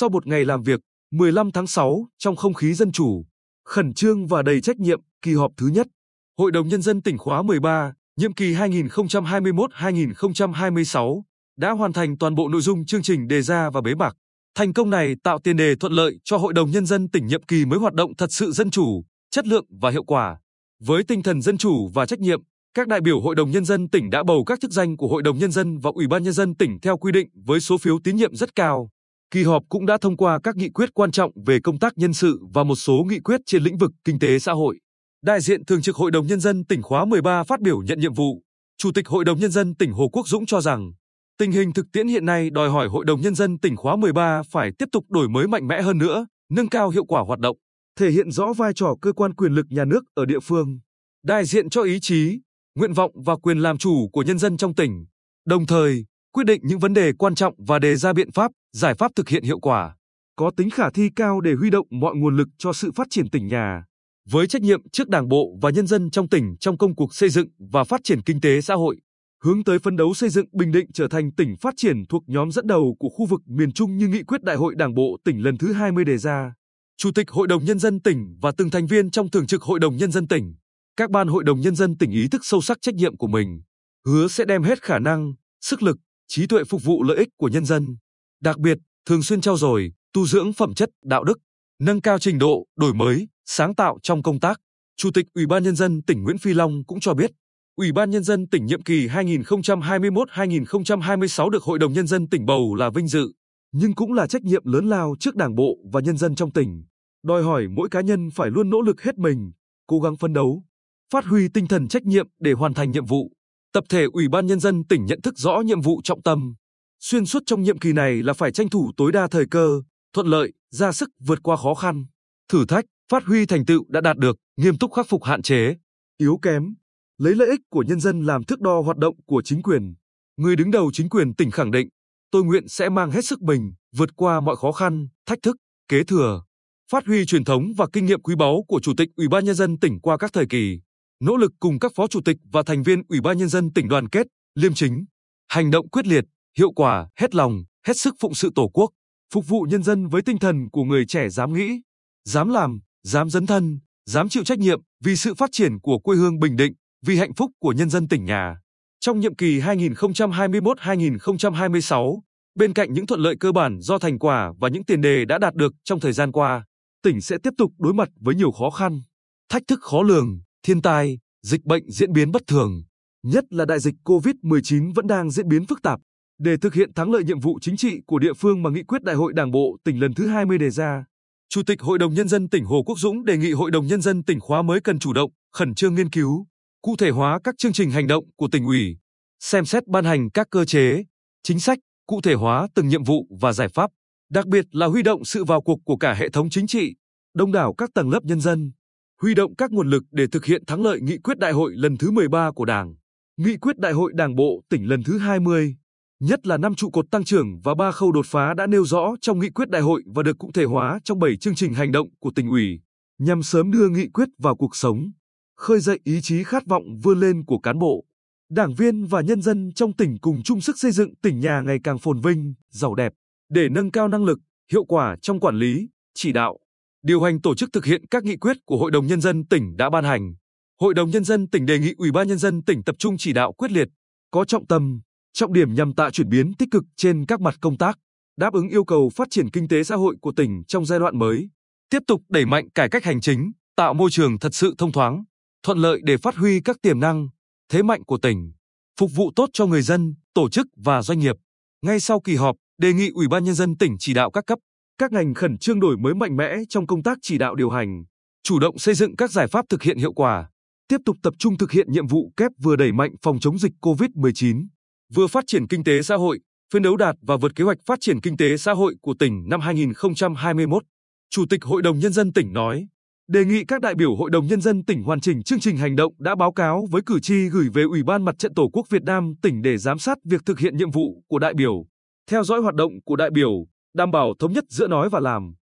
Sau một ngày làm việc, 15 tháng 6, trong không khí dân chủ, khẩn trương và đầy trách nhiệm, kỳ họp thứ nhất, Hội đồng Nhân dân tỉnh khóa 13, nhiệm kỳ 2021-2026, đã hoàn thành toàn bộ nội dung chương trình đề ra và bế mạc. Thành công này tạo tiền đề thuận lợi cho Hội đồng Nhân dân tỉnh nhiệm kỳ mới hoạt động thật sự dân chủ, chất lượng và hiệu quả. Với tinh thần dân chủ và trách nhiệm, các đại biểu Hội đồng Nhân dân tỉnh đã bầu các chức danh của Hội đồng Nhân dân và Ủy ban Nhân dân tỉnh theo quy định với số phiếu tín nhiệm rất cao. Kỳ họp cũng đã thông qua các nghị quyết quan trọng về công tác nhân sự và một số nghị quyết trên lĩnh vực kinh tế xã hội. Đại diện Thường trực Hội đồng Nhân dân tỉnh khóa 13 phát biểu nhận nhiệm vụ. Chủ tịch Hội đồng Nhân dân tỉnh Hồ Quốc Dũng cho rằng, tình hình thực tiễn hiện nay đòi hỏi Hội đồng Nhân dân tỉnh khóa 13 phải tiếp tục đổi mới mạnh mẽ hơn nữa, nâng cao hiệu quả hoạt động, thể hiện rõ vai trò cơ quan quyền lực nhà nước ở địa phương, đại diện cho ý chí, nguyện vọng và quyền làm chủ của nhân dân trong tỉnh, đồng thời quyết định những vấn đề quan trọng và đề ra biện pháp, giải pháp thực hiện hiệu quả, có tính khả thi cao để huy động mọi nguồn lực cho sự phát triển tỉnh nhà. Với trách nhiệm trước Đảng bộ và nhân dân trong tỉnh trong công cuộc xây dựng và phát triển kinh tế xã hội, hướng tới phấn đấu xây dựng Bình Định trở thành tỉnh phát triển thuộc nhóm dẫn đầu của khu vực miền Trung như nghị quyết Đại hội Đảng bộ tỉnh lần thứ 20 đề ra. Chủ tịch Hội đồng Nhân dân tỉnh và từng thành viên trong Thường trực Hội đồng Nhân dân tỉnh, các ban Hội đồng Nhân dân tỉnh ý thức sâu sắc trách nhiệm của mình, hứa sẽ đem hết khả năng, sức lực, trí tuệ phục vụ lợi ích của nhân dân. Đặc biệt, thường xuyên trao dồi, tu dưỡng phẩm chất, đạo đức, nâng cao trình độ, đổi mới, sáng tạo trong công tác. Chủ tịch Ủy ban Nhân dân tỉnh Nguyễn Phi Long cũng cho biết, Ủy ban Nhân dân tỉnh nhiệm kỳ 2021-2026 được Hội đồng Nhân dân tỉnh bầu là vinh dự, nhưng cũng là trách nhiệm lớn lao trước Đảng bộ và nhân dân trong tỉnh. Đòi hỏi mỗi cá nhân phải luôn nỗ lực hết mình, cố gắng phấn đấu, phát huy tinh thần trách nhiệm để hoàn thành nhiệm vụ. Tập thể Ủy ban Nhân dân tỉnh nhận thức rõ nhiệm vụ trọng tâm. Xuyên suốt trong nhiệm kỳ này là phải tranh thủ tối đa thời cơ, thuận lợi, ra sức vượt qua khó khăn, thử thách, phát huy thành tựu đã đạt được, nghiêm túc khắc phục hạn chế, yếu kém, lấy lợi ích của nhân dân làm thước đo hoạt động của chính quyền. Người đứng đầu chính quyền tỉnh khẳng định, tôi nguyện sẽ mang hết sức mình, vượt qua mọi khó khăn, thách thức, kế thừa, phát huy truyền thống và kinh nghiệm quý báu của Chủ tịch Ủy ban Nhân dân tỉnh qua các thời kỳ, nỗ lực cùng các phó chủ tịch và thành viên Ủy ban Nhân dân tỉnh đoàn kết, liêm chính, hành động quyết liệt, hiệu quả, hết lòng, hết sức phụng sự Tổ quốc, phục vụ nhân dân với tinh thần của người trẻ dám nghĩ, dám làm, dám dấn thân, dám chịu trách nhiệm vì sự phát triển của quê hương Bình Định, vì hạnh phúc của nhân dân tỉnh nhà. Trong nhiệm kỳ 2021-2026, bên cạnh những thuận lợi cơ bản do thành quả và những tiền đề đã đạt được trong thời gian qua, tỉnh sẽ tiếp tục đối mặt với nhiều khó khăn, thách thức khó lường, thiên tai, dịch bệnh diễn biến bất thường, nhất là đại dịch COVID-19 vẫn đang diễn biến phức tạp. Để thực hiện thắng lợi nhiệm vụ chính trị của địa phương mà nghị quyết Đại hội Đảng bộ tỉnh lần thứ 20 đề ra, Chủ tịch Hội đồng Nhân dân tỉnh Hồ Quốc Dũng đề nghị Hội đồng Nhân dân tỉnh khóa mới cần chủ động, khẩn trương nghiên cứu, cụ thể hóa các chương trình hành động của tỉnh ủy, xem xét ban hành các cơ chế, chính sách, cụ thể hóa từng nhiệm vụ và giải pháp, đặc biệt là huy động sự vào cuộc của cả hệ thống chính trị, đông đảo các tầng lớp nhân dân, huy động các nguồn lực để thực hiện thắng lợi nghị quyết đại hội lần thứ 13 của Đảng, nghị quyết đại hội Đảng bộ tỉnh lần thứ 20, nhất là năm trụ cột tăng trưởng và ba khâu đột phá đã nêu rõ trong nghị quyết đại hội và được cụ thể hóa trong 7 chương trình hành động của tỉnh ủy, nhằm sớm đưa nghị quyết vào cuộc sống, khơi dậy ý chí khát vọng vươn lên của cán bộ, đảng viên và nhân dân trong tỉnh cùng chung sức xây dựng tỉnh nhà ngày càng phồn vinh, giàu đẹp, để nâng cao năng lực, hiệu quả trong quản lý, chỉ đạo, điều hành tổ chức thực hiện các nghị quyết của Hội đồng Nhân dân tỉnh đã ban hành. Hội đồng Nhân dân tỉnh đề nghị Ủy ban Nhân dân tỉnh tập trung chỉ đạo quyết liệt, có trọng tâm, trọng điểm nhằm tạo chuyển biến tích cực trên các mặt công tác, đáp ứng yêu cầu phát triển kinh tế xã hội của tỉnh trong giai đoạn mới, tiếp tục đẩy mạnh cải cách hành chính, tạo môi trường thật sự thông thoáng, thuận lợi để phát huy các tiềm năng, thế mạnh của tỉnh, phục vụ tốt cho người dân, tổ chức và doanh nghiệp. Ngay sau kỳ họp, đề nghị Ủy ban nhân dân tỉnh chỉ đạo các cấp, các ngành khẩn trương đổi mới mạnh mẽ trong công tác chỉ đạo điều hành, chủ động xây dựng các giải pháp thực hiện hiệu quả, tiếp tục tập trung thực hiện nhiệm vụ kép vừa đẩy mạnh phòng chống dịch COVID-19 vừa phát triển kinh tế xã hội, phấn đấu đạt và vượt kế hoạch phát triển kinh tế xã hội của tỉnh năm 2021. Chủ tịch Hội đồng Nhân dân tỉnh nói, đề nghị các đại biểu Hội đồng Nhân dân tỉnh hoàn chỉnh chương trình hành động đã báo cáo với cử tri gửi về Ủy ban Mặt trận Tổ quốc Việt Nam tỉnh để giám sát việc thực hiện nhiệm vụ của đại biểu, theo dõi hoạt động của đại biểu, đảm bảo thống nhất giữa nói và làm.